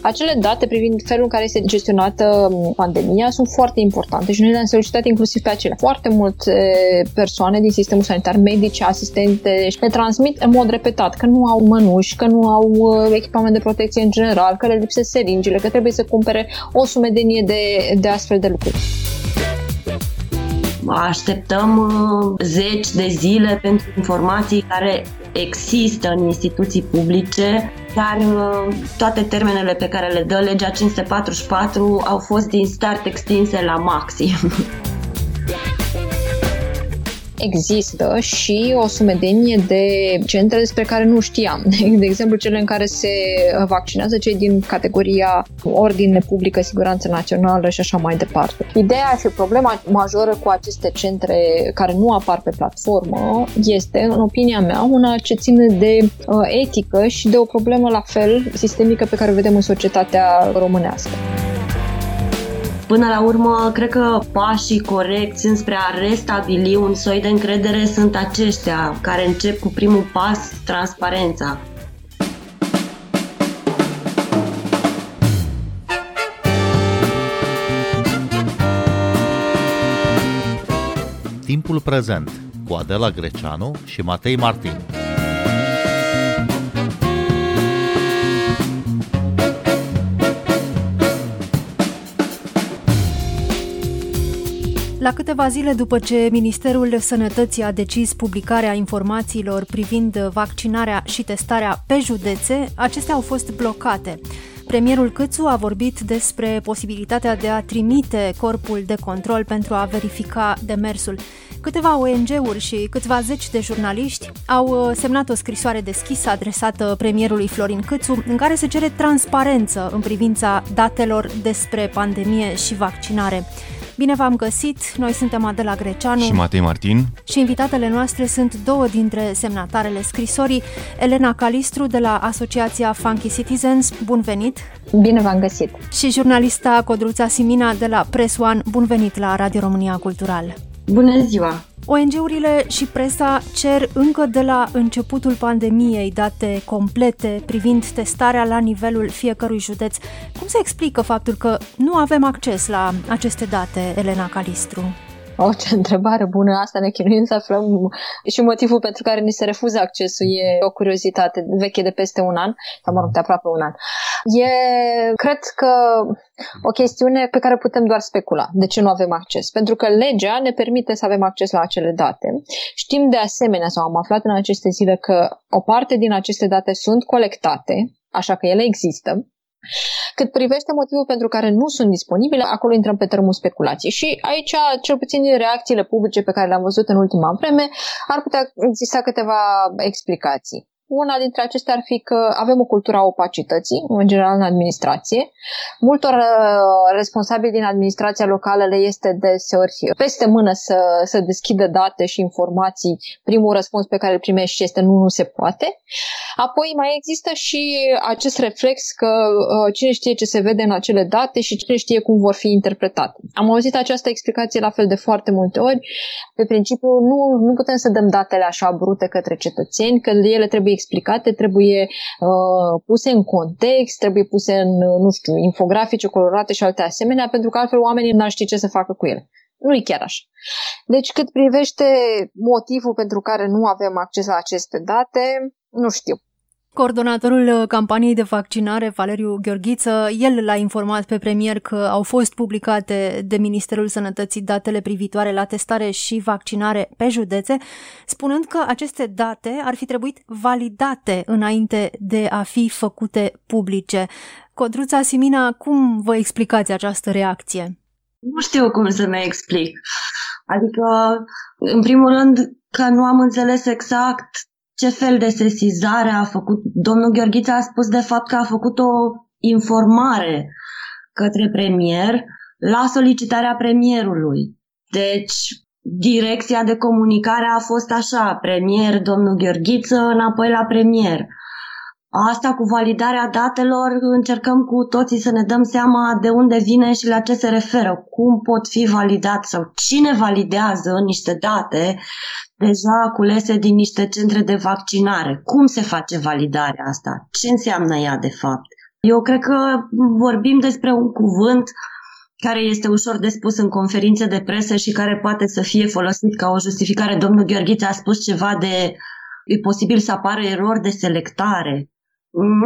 Acele date privind felul în care este gestionată pandemia sunt foarte importante și noi le-am solicitat inclusiv pe acelea. Foarte multe persoane din sistemul sanitar, medici, asistente, ne transmit în mod repetat că nu au mănuși, că nu au uh, echipament de protecție în general, că le lipsesc seringile, că trebuie să cumpere o sumedenie de, de astfel de lucruri așteptăm uh, zeci de zile pentru informații care există în instituții publice, dar uh, toate termenele pe care le dă legea 544 au fost din start extinse la maxim. există și o sumedenie de centre despre care nu știam. De exemplu, cele în care se vaccinează cei din categoria ordine publică, siguranță națională și așa mai departe. Ideea și problema majoră cu aceste centre care nu apar pe platformă este, în opinia mea, una ce ține de uh, etică și de o problemă la fel sistemică pe care o vedem în societatea românească. Până la urmă, cred că pașii corecți înspre a restabili un soi de încredere sunt aceștia care încep cu primul pas, transparența. Timpul prezent cu Adela Greceanu și Matei Martin. La câteva zile după ce Ministerul Sănătății a decis publicarea informațiilor privind vaccinarea și testarea pe județe, acestea au fost blocate. Premierul Câțu a vorbit despre posibilitatea de a trimite corpul de control pentru a verifica demersul. Câteva ONG-uri și câțiva zeci de jurnaliști au uh, semnat o scrisoare deschisă adresată premierului Florin Câțu, în care se cere transparență în privința datelor despre pandemie și vaccinare. Bine v-am găsit! Noi suntem Adela Greceanu și Matei Martin și invitatele noastre sunt două dintre semnatarele scrisorii, Elena Calistru de la Asociația Funky Citizens, bun venit! Bine v-am găsit! Și jurnalista Codruța Simina de la Press One, bun venit la Radio România Cultural! Bună ziua! ONG-urile și presa cer încă de la începutul pandemiei date complete privind testarea la nivelul fiecărui județ. Cum se explică faptul că nu avem acces la aceste date, Elena Calistru? O, ce întrebare bună asta, ne chinuim să aflăm și motivul pentru care ni se refuză accesul e o curiozitate veche de peste un an, sau mă rog, de aproape un an. E, cred că, o chestiune pe care putem doar specula. De ce nu avem acces? Pentru că legea ne permite să avem acces la acele date. Știm de asemenea, sau am aflat în aceste zile, că o parte din aceste date sunt colectate, așa că ele există, cât privește motivul pentru care nu sunt disponibile, acolo intrăm pe termul speculației. Și aici, cel puțin din reacțiile publice pe care le-am văzut în ultima vreme, ar putea exista câteva explicații. Una dintre acestea ar fi că avem o cultură a opacității, în general în administrație. Multor uh, responsabili din administrația locală le este deseori peste mână să, să deschidă date și informații. Primul răspuns pe care îl primești este nu, nu se poate. Apoi mai există și acest reflex că uh, cine știe ce se vede în acele date și cine știe cum vor fi interpretate. Am auzit această explicație la fel de foarte multe ori. Pe principiu, nu, nu putem să dăm datele așa brute către cetățeni, că ele trebuie explicate, trebuie uh, puse în context, trebuie puse în, nu știu, infografice colorate și alte asemenea, pentru că altfel oamenii n-ar ști ce să facă cu ele. Nu e chiar așa. Deci cât privește motivul pentru care nu avem acces la aceste date, nu știu. Coordonatorul uh, campaniei de vaccinare, Valeriu Gheorghiță, el l-a informat pe premier că au fost publicate de Ministerul Sănătății datele privitoare la testare și vaccinare pe județe, spunând că aceste date ar fi trebuit validate înainte de a fi făcute publice. Codruța Simina, cum vă explicați această reacție? Nu știu cum să mi explic. Adică, în primul rând, că nu am înțeles exact ce fel de sesizare a făcut. Domnul Gheorghiță a spus de fapt că a făcut o informare către premier la solicitarea premierului. Deci, direcția de comunicare a fost așa, premier, domnul Gheorghiță, înapoi la premier. Asta cu validarea datelor încercăm cu toții să ne dăm seama de unde vine și la ce se referă, cum pot fi validat sau cine validează niște date deja culese din niște centre de vaccinare. Cum se face validarea asta? Ce înseamnă ea de fapt? Eu cred că vorbim despre un cuvânt care este ușor de spus în conferințe de presă și care poate să fie folosit ca o justificare. Domnul Gheorghiță a spus ceva de e posibil să apară erori de selectare.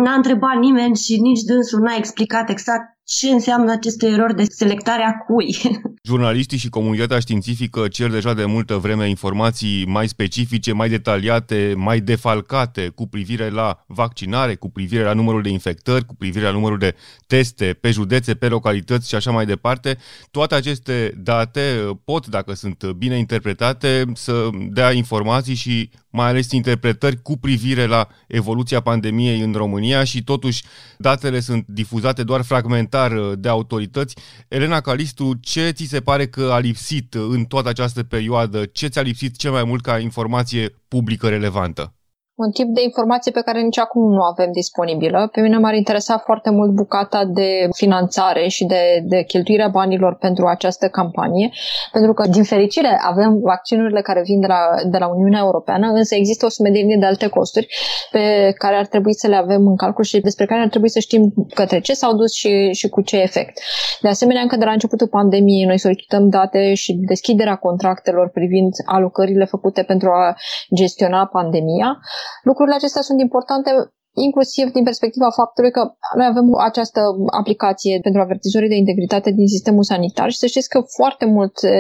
N-a întrebat nimeni și nici dânsul n-a explicat exact ce înseamnă aceste erori de selectare a cui. Jurnaliștii și comunitatea științifică cer deja de multă vreme informații mai specifice, mai detaliate, mai defalcate cu privire la vaccinare, cu privire la numărul de infectări, cu privire la numărul de teste pe județe, pe localități și așa mai departe. Toate aceste date pot, dacă sunt bine interpretate, să dea informații și mai ales interpretări cu privire la evoluția pandemiei în România și totuși datele sunt difuzate doar fragmentar uh, de autorități. Elena Calistu, ce ți se pare că a lipsit în toată această perioadă? Ce ți-a lipsit cel mai mult ca informație publică relevantă? Un tip de informație pe care nici acum nu avem disponibilă. Pe mine m-ar interesa foarte mult bucata de finanțare și de, de cheltuirea banilor pentru această campanie, pentru că, din fericire, avem vaccinurile care vin de la, de la Uniunea Europeană, însă există o sumedenie de alte costuri pe care ar trebui să le avem în calcul și despre care ar trebui să știm către ce s-au dus și, și cu ce efect. De asemenea, încă de la începutul pandemiei, noi solicităm date și deschiderea contractelor privind alocările făcute pentru a gestiona pandemia. Lucrurile acestea sunt importante inclusiv din perspectiva faptului că noi avem această aplicație pentru avertizorii de integritate din sistemul sanitar și să știți că foarte multe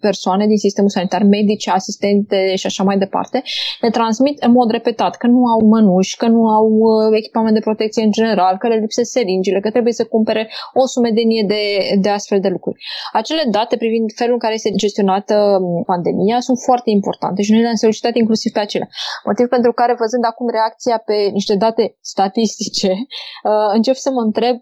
persoane din sistemul sanitar, medici, asistente și așa mai departe, ne transmit în mod repetat că nu au mănuși, că nu au uh, echipament de protecție în general, că le lipsesc seringile, că trebuie să cumpere o sumedenie de, de astfel de lucruri. Acele date privind felul în care este gestionată um, pandemia sunt foarte importante și noi le-am solicitat inclusiv pe acelea. Motiv pentru care, văzând acum reacția pe niște date date statistice, uh, încep să mă întreb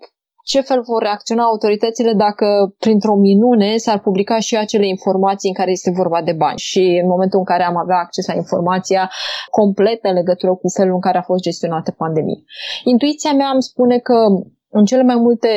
ce fel vor reacționa autoritățile dacă printr-o minune s-ar publica și acele informații în care este vorba de bani și în momentul în care am avea acces la informația completă în legătură cu felul în care a fost gestionată pandemia. Intuiția mea îmi spune că în cele mai multe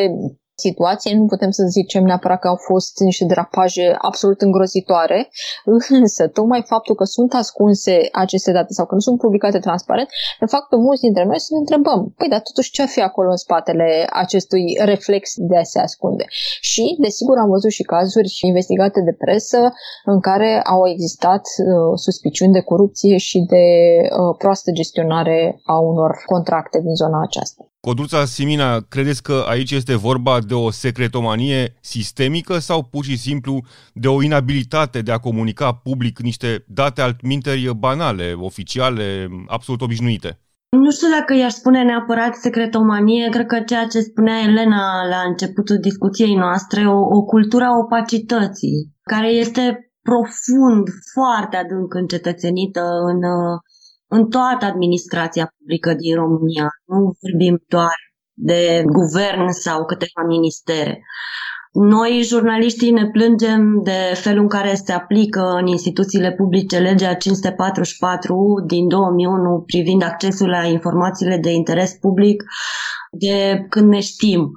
situație. Nu putem să zicem neapărat că au fost niște derapaje absolut îngrozitoare, însă tocmai faptul că sunt ascunse aceste date sau că nu sunt publicate transparent, ne fac pe mulți dintre noi să ne întrebăm, păi dar totuși ce fi acolo în spatele acestui reflex de a se ascunde? Și, desigur, am văzut și cazuri investigate de presă în care au existat uh, suspiciuni de corupție și de uh, proastă gestionare a unor contracte din zona aceasta. Codruța Simina, credeți că aici este vorba de o secretomanie sistemică sau pur și simplu de o inabilitate de a comunica public niște date altminteri banale, oficiale, absolut obișnuite? Nu știu dacă i-aș spune neapărat secretomanie, cred că ceea ce spunea Elena la începutul discuției noastre, o, o cultură a opacității, care este profund, foarte adânc încetățenită în în toată administrația publică din România. Nu vorbim doar de guvern sau câteva ministere. Noi, jurnaliștii, ne plângem de felul în care se aplică în instituțiile publice legea 544 din 2001 privind accesul la informațiile de interes public de când ne știm.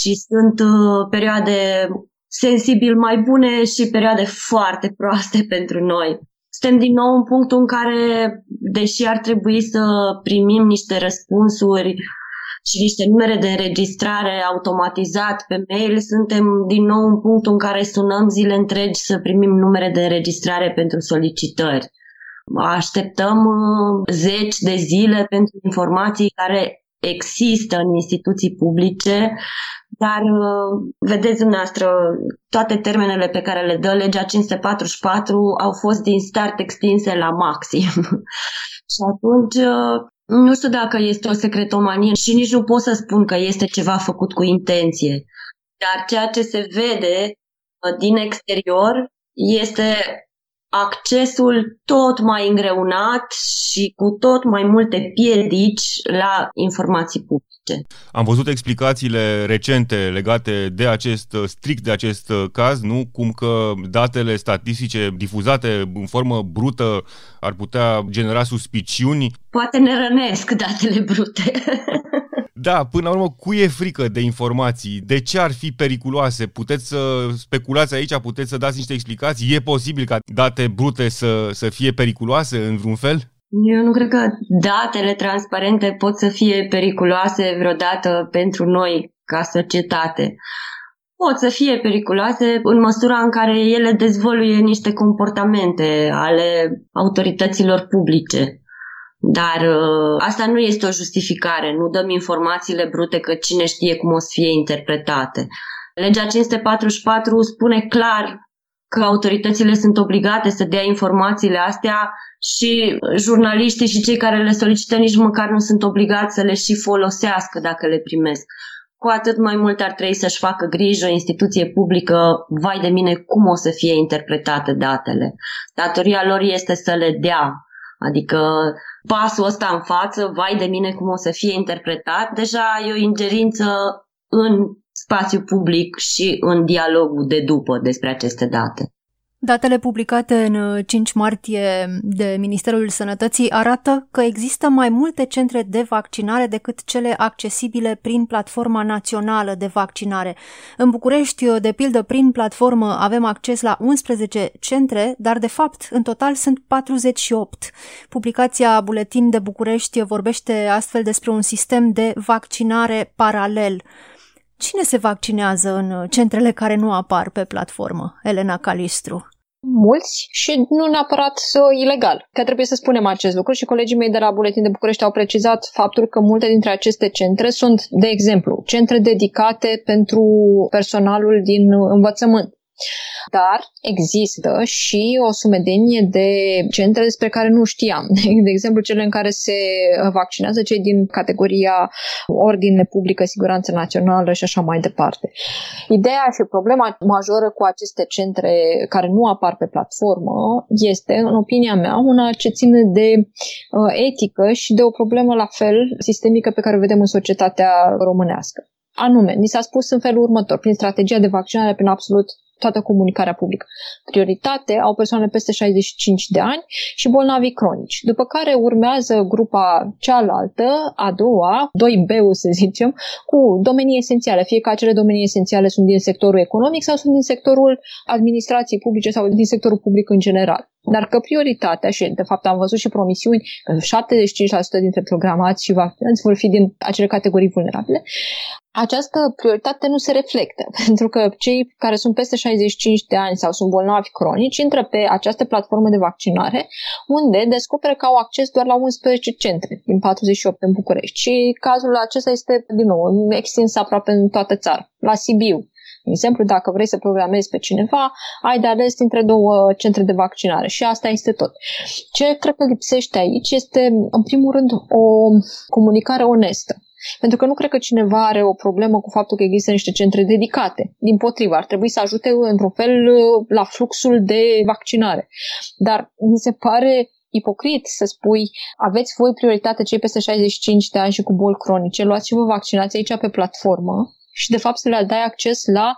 Și sunt uh, perioade sensibil mai bune și perioade foarte proaste pentru noi suntem din nou în punctul în care, deși ar trebui să primim niște răspunsuri și niște numere de înregistrare automatizat pe mail, suntem din nou în punctul în care sunăm zile întregi să primim numere de înregistrare pentru solicitări. Așteptăm uh, zeci de zile pentru informații care există în instituții publice dar, uh, vedeți dumneavoastră, toate termenele pe care le dă legea 544 au fost din start extinse la maxim. și atunci, uh, nu știu dacă este o secretomanie și nici nu pot să spun că este ceva făcut cu intenție. Dar ceea ce se vede uh, din exterior este accesul tot mai îngreunat și cu tot mai multe piedici la informații publice. Am văzut explicațiile recente legate de acest, strict de acest caz, nu? Cum că datele statistice difuzate în formă brută ar putea genera suspiciuni. Poate ne rănesc datele brute. Da, până la urmă, cu e frică de informații? De ce ar fi periculoase? Puteți să speculați aici, puteți să dați niște explicații? E posibil ca date brute să, să fie periculoase în vreun fel? Eu nu cred că datele transparente pot să fie periculoase vreodată pentru noi ca societate. Pot să fie periculoase în măsura în care ele dezvoluie niște comportamente ale autorităților publice. Dar uh, asta nu este o justificare, nu dăm informațiile brute că cine știe cum o să fie interpretate. Legea 544 spune clar că autoritățile sunt obligate să dea informațiile astea și jurnaliștii și cei care le solicită nici măcar nu sunt obligați să le și folosească dacă le primesc. Cu atât mai mult ar trebui să-și facă grijă o instituție publică, vai de mine, cum o să fie interpretate datele. Datoria lor este să le dea. Adică pasul ăsta în față, vai de mine cum o să fie interpretat, deja e o ingerință în spațiu public și în dialogul de după despre aceste date. Datele publicate în 5 uh, martie de Ministerul Sănătății arată că există mai multe centre de vaccinare decât cele accesibile prin platforma națională de vaccinare. În București, uh, de pildă, prin platformă avem acces la 11 centre, dar de fapt în total sunt 48. Publicația Buletin de București vorbește astfel despre un sistem de vaccinare paralel. Cine se vaccinează în centrele care nu apar pe platformă? Elena Calistru mulți și nu neapărat ilegal. Că trebuie să spunem acest lucru și colegii mei de la Buletin de București au precizat faptul că multe dintre aceste centre sunt, de exemplu, centre dedicate pentru personalul din învățământ dar există și o sumedenie de centre despre care nu știam. De exemplu, cele în care se vaccinează cei din categoria ordine publică, siguranță națională și așa mai departe. Ideea și problema majoră cu aceste centre care nu apar pe platformă este, în opinia mea, una ce ține de uh, etică și de o problemă la fel sistemică pe care o vedem în societatea românească. Anume, ni s-a spus în felul următor, prin strategia de vaccinare, prin absolut toată comunicarea publică. Prioritate au persoane peste 65 de ani și bolnavi cronici, după care urmează grupa cealaltă, a doua, 2B-ul să zicem, cu domenii esențiale, fie că acele domenii esențiale sunt din sectorul economic sau sunt din sectorul administrației publice sau din sectorul public în general. Dar că prioritatea, și de fapt am văzut și promisiuni, că 75% dintre programați și vaccinați vor fi din acele categorii vulnerabile, această prioritate nu se reflectă, pentru că cei care sunt peste 65 de ani sau sunt bolnavi cronici intră pe această platformă de vaccinare, unde descoperă că au acces doar la 11 centre din 48 în București. Și cazul acesta este, din nou, extins aproape în toată țara. La Sibiu, de exemplu, dacă vrei să programezi pe cineva, ai de ales dintre două centre de vaccinare și asta este tot. Ce cred că lipsește aici este, în primul rând, o comunicare onestă. Pentru că nu cred că cineva are o problemă cu faptul că există niște centre dedicate. Din potrivă, ar trebui să ajute într-un fel la fluxul de vaccinare. Dar mi se pare ipocrit să spui aveți voi prioritate cei peste 65 de ani și cu boli cronice, luați și vă vaccinați aici pe platformă și de fapt să le dai acces la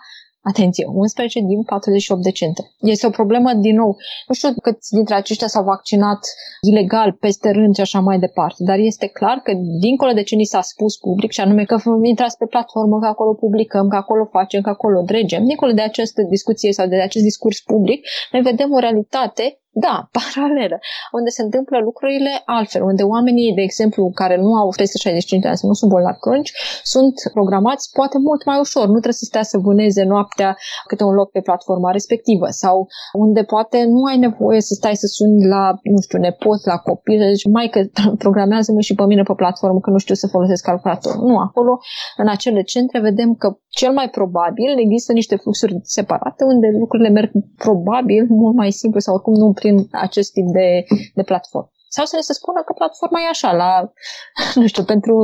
Atenție, 11 din 48 de centre. Este o problemă, din nou, nu știu câți dintre aceștia s-au vaccinat ilegal, peste rând și așa mai departe, dar este clar că, dincolo de ce ni s-a spus public, și anume că intrați pe platformă, că acolo publicăm, că acolo facem, că acolo dregem, dincolo de această discuție sau de acest discurs public, noi vedem o realitate da, paralelă, unde se întâmplă lucrurile altfel, unde oamenii, de exemplu, care nu au peste 65 de ani sau nu sunt bolnavi cronici, sunt programați poate mult mai ușor. Nu trebuie să stea să vâneze noaptea câte un loc pe platforma respectivă sau unde poate nu ai nevoie să stai să suni la, nu știu, nepot, la copil, să zici, mai că programează-mă și pe mine pe platformă că nu știu să folosesc calculator. Nu, acolo, în acele centre, vedem că cel mai probabil există niște fluxuri separate unde lucrurile merg probabil mult mai simplu sau oricum nu prin acest tip de, de platformă. Sau să ne se spună că platforma e așa, la, nu știu, pentru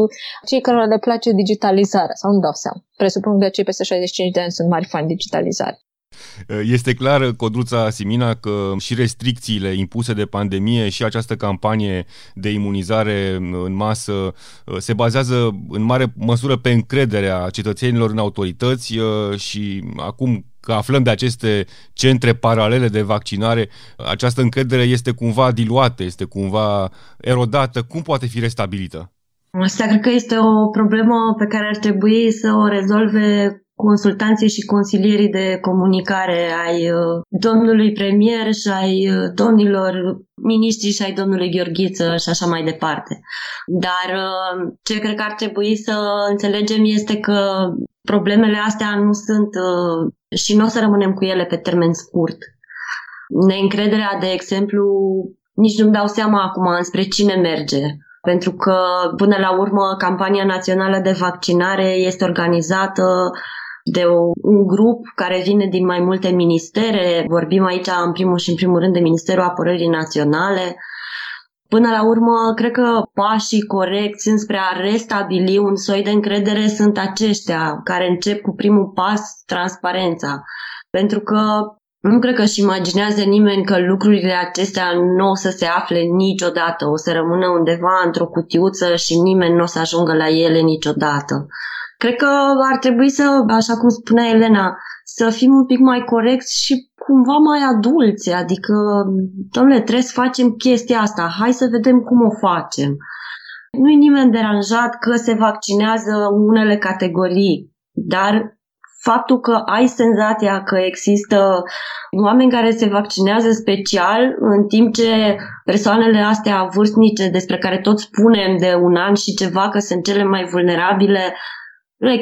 cei care le place digitalizarea, sau nu dau seama. Presupun că cei peste 65 de ani sunt mari fani digitalizare. Este clar, Codruța Simina, că și restricțiile impuse de pandemie și această campanie de imunizare în masă uh, se bazează în mare măsură pe încrederea cetățenilor în autorități uh, și acum că aflăm de aceste centre paralele de vaccinare, această încredere este cumva diluată, este cumva erodată. Cum poate fi restabilită? Asta cred că este o problemă pe care ar trebui să o rezolve consultanții și consilierii de comunicare ai uh, domnului premier și ai uh, domnilor miniștri și ai domnului Gheorghiță și așa mai departe. Dar uh, ce cred că ar trebui să înțelegem este că problemele astea nu sunt și nu o să rămânem cu ele pe termen scurt. Neîncrederea, de exemplu, nici nu-mi dau seama acum înspre cine merge pentru că, până la urmă, campania națională de vaccinare este organizată de o, un grup care vine din mai multe ministere. Vorbim aici, în primul și în primul rând, de Ministerul Apărării Naționale. Până la urmă, cred că pașii corecți înspre a restabili un soi de încredere sunt aceștia, care încep cu primul pas, transparența. Pentru că nu cred că își imaginează nimeni că lucrurile acestea nu o să se afle niciodată, o să rămână undeva într-o cutiuță și nimeni nu o să ajungă la ele niciodată. Cred că ar trebui să, așa cum spunea Elena, să fim un pic mai corecți și cumva mai adulți, adică, domnule, trebuie să facem chestia asta, hai să vedem cum o facem. Nu-i nimeni deranjat că se vaccinează unele categorii, dar faptul că ai senzația că există oameni care se vaccinează special, în timp ce persoanele astea vârstnice, despre care tot spunem de un an și ceva că sunt cele mai vulnerabile,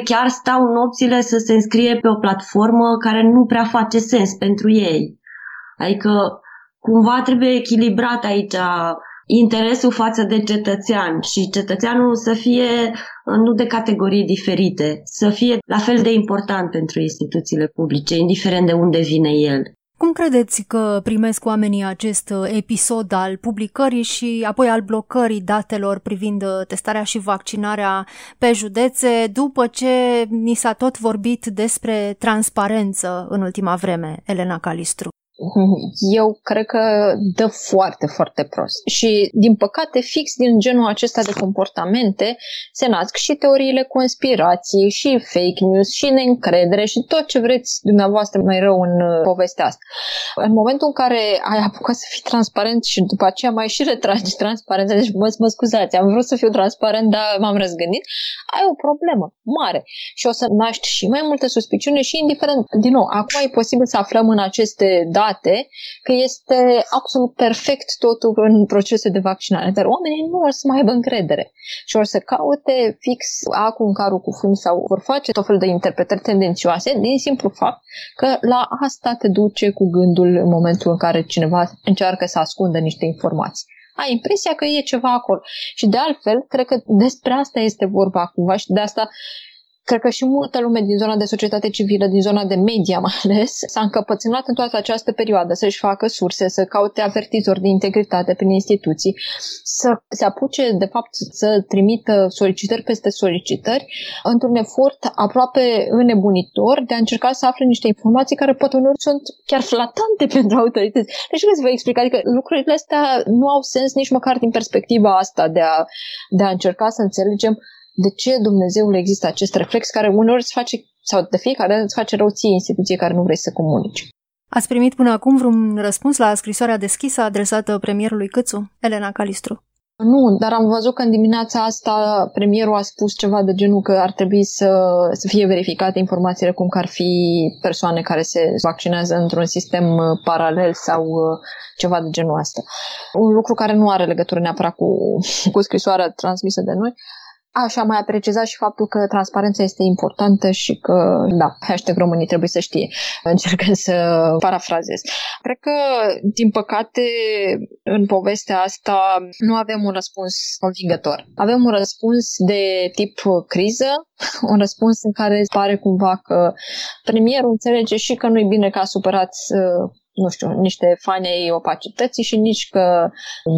chiar stau nopțile să se înscrie pe o platformă care nu prea face sens pentru ei. Adică cumva trebuie echilibrat aici interesul față de cetățean și cetățeanul să fie nu de categorii diferite, să fie la fel de important pentru instituțiile publice, indiferent de unde vine el. Cum credeți că primesc oamenii acest episod al publicării și apoi al blocării datelor privind testarea și vaccinarea pe județe după ce ni s-a tot vorbit despre transparență în ultima vreme, Elena Calistru? eu cred că dă foarte, foarte prost. Și, din păcate, fix din genul acesta de comportamente se nasc și teoriile conspirației, și fake news, și neîncredere, și tot ce vreți dumneavoastră mai rău în uh, povestea asta. În momentul în care ai apucat să fii transparent și după aceea mai și retragi transparența, deci mă, mă scuzați, am vrut să fiu transparent, dar m-am răzgândit, ai o problemă mare și o să naști și mai multe suspiciune și indiferent, din nou, acum e posibil să aflăm în aceste date date că este absolut perfect totul în procesul de vaccinare, dar oamenii nu or să mai aibă încredere și or să caute fix acum în carul cu fum sau vor face tot felul de interpretări tendențioase din simplu fapt că la asta te duce cu gândul în momentul în care cineva încearcă să ascundă niște informații ai impresia că e ceva acolo. Și de altfel, cred că despre asta este vorba cumva și de asta Cred că și multă lume din zona de societate civilă, din zona de media mai ales, s-a încăpățânat în toată această perioadă să-și facă surse, să caute avertizori de integritate prin instituții, să se apuce, de fapt, să trimită solicitări peste solicitări, într-un efort aproape înnebunitor de a încerca să afle niște informații care poate uneori sunt chiar flatante pentru autorități. Deci vreau să vă explic, adică lucrurile astea nu au sens nici măcar din perspectiva asta de a, de a încerca să înțelegem de ce Dumnezeul există acest reflex care uneori îți face, sau de fiecare dată îți face rău ție instituție care nu vrei să comunici. Ați primit până acum vreun răspuns la scrisoarea deschisă adresată premierului Câțu, Elena Calistru? Nu, dar am văzut că în dimineața asta premierul a spus ceva de genul că ar trebui să, să fie verificate informațiile cum că ar fi persoane care se vaccinează într-un sistem uh, paralel sau uh, ceva de genul ăsta. Un lucru care nu are legătură neapărat cu, cu scrisoarea transmisă de noi, Așa mai a precizat și faptul că transparența este importantă și că, da, hashtag românii trebuie să știe. Încercând să parafrazez. Cred că, din păcate, în povestea asta nu avem un răspuns convingător. Avem un răspuns de tip criză, un răspuns în care pare cumva că premierul înțelege și că nu-i bine că a supărat nu știu, niște fani ai opacității și nici că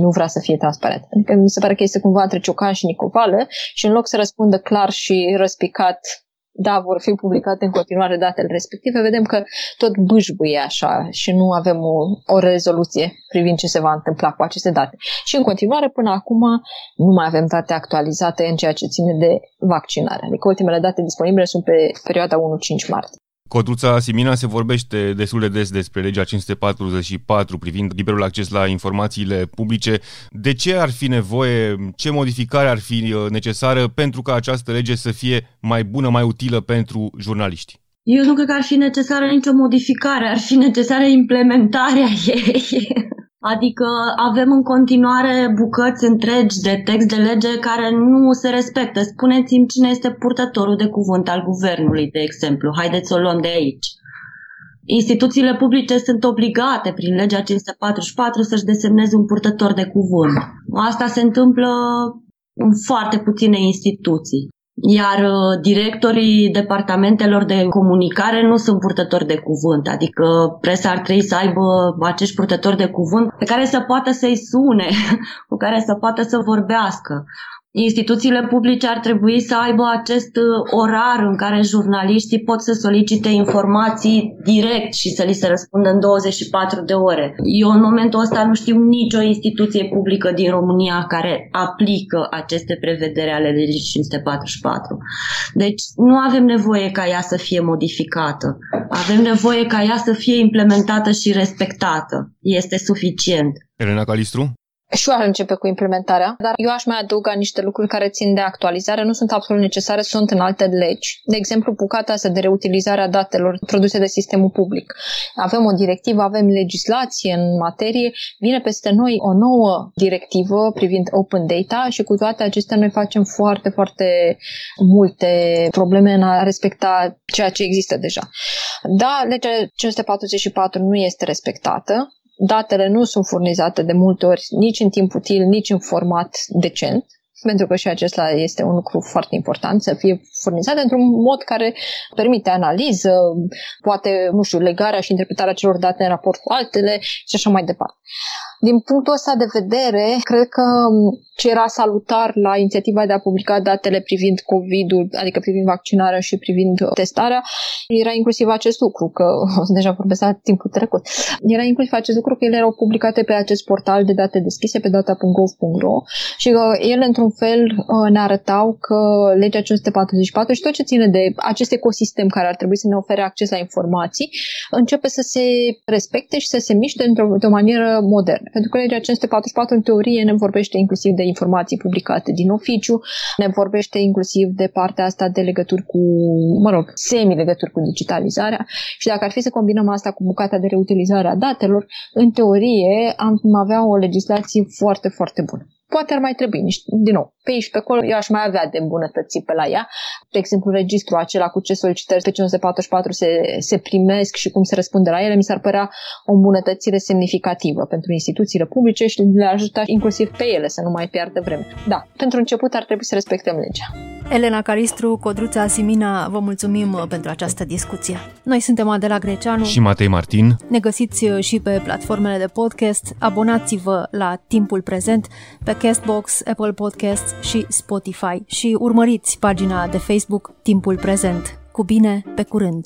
nu vrea să fie transparent. Adică mi se pare că este cumva între Ciocan și Nicovală și în loc să răspundă clar și răspicat da, vor fi publicate în continuare datele respective, vedem că tot bâșbuie așa și nu avem o, o rezoluție privind ce se va întâmpla cu aceste date. Și în continuare, până acum, nu mai avem date actualizate în ceea ce ține de vaccinare. Adică ultimele date disponibile sunt pe perioada 1-5 martie. Codruța Simina se vorbește destul de des despre legea 544 privind liberul acces la informațiile publice. De ce ar fi nevoie, ce modificare ar fi uh, necesară pentru ca această lege să fie mai bună, mai utilă pentru jurnaliști? Eu nu cred că ar fi necesară nicio modificare, ar fi necesară implementarea ei. Adică avem în continuare bucăți întregi de text de lege care nu se respectă. Spuneți-mi cine este purtătorul de cuvânt al guvernului, de exemplu. Haideți să o luăm de aici. Instituțiile publice sunt obligate prin legea 544 să-și desemneze un purtător de cuvânt. Asta se întâmplă în foarte puține instituții iar uh, directorii departamentelor de comunicare nu sunt purtători de cuvânt, adică presa ar trebui să aibă acești purtători de cuvânt pe care să poată să-i sune, cu care să poată să vorbească. Instituțiile publice ar trebui să aibă acest uh, orar în care jurnaliștii pot să solicite informații direct și să li se răspundă în 24 de ore. Eu în momentul ăsta nu știu nicio instituție publică din România care aplică aceste prevedere ale legii 544. Deci nu avem nevoie ca ea să fie modificată. Avem nevoie ca ea să fie implementată și respectată. Este suficient. Elena Calistru? Și eu aș începe cu implementarea, dar eu aș mai adăuga niște lucruri care țin de actualizare, nu sunt absolut necesare, sunt în alte legi. De exemplu, bucata asta de reutilizare a datelor produse de sistemul public. Avem o directivă, avem legislație în materie, vine peste noi o nouă directivă privind open data și cu toate acestea noi facem foarte, foarte multe probleme în a respecta ceea ce există deja. Da, legea 544 nu este respectată, datele nu sunt furnizate de multe ori nici în timp util, nici în format decent, pentru că și acesta este un lucru foarte important, să fie furnizat într-un mod care permite analiză, poate, nu știu, legarea și interpretarea celor date în raport cu altele și așa mai departe. Din punctul ăsta de vedere, cred că ce era salutar la inițiativa de a publica datele privind COVID-ul, adică privind vaccinarea și privind testarea, era inclusiv acest lucru, că deja vorbesc la timpul trecut, era inclusiv acest lucru că ele erau publicate pe acest portal de date deschise, pe data.gov.ro și că ele, într-un fel, ne arătau că legea 544 și tot ce ține de acest ecosistem care ar trebui să ne ofere acces la informații, începe să se respecte și să se miște într-o, de o manieră modernă. Pentru că legea 544, în teorie, ne vorbește inclusiv de informații publicate din oficiu, ne vorbește inclusiv de partea asta de legături cu, mă rog, semi-legături cu digitalizarea și dacă ar fi să combinăm asta cu bucata de reutilizare a datelor, în teorie am avea o legislație foarte, foarte bună. Poate ar mai trebui, niște, din nou, pe aici pe acolo eu aș mai avea de îmbunătăți pe la ea. De exemplu, registrul acela cu ce solicitări pe 544 se, se primesc și cum se răspunde la ele, mi s-ar părea o îmbunătățire semnificativă pentru instituțiile publice și le ajută inclusiv pe ele să nu mai piardă vreme. Da, pentru început ar trebui să respectăm legea. Elena Caristru, Codruța Simina, vă mulțumim uh, pentru această discuție. Noi suntem Adela Greceanu și Matei Martin. Ne găsiți uh, și pe platformele de podcast. Abonați-vă la Timpul Prezent pe Castbox, Apple Podcasts iTunes și Spotify și urmăriți pagina de Facebook Timpul Prezent. Cu bine, pe curând!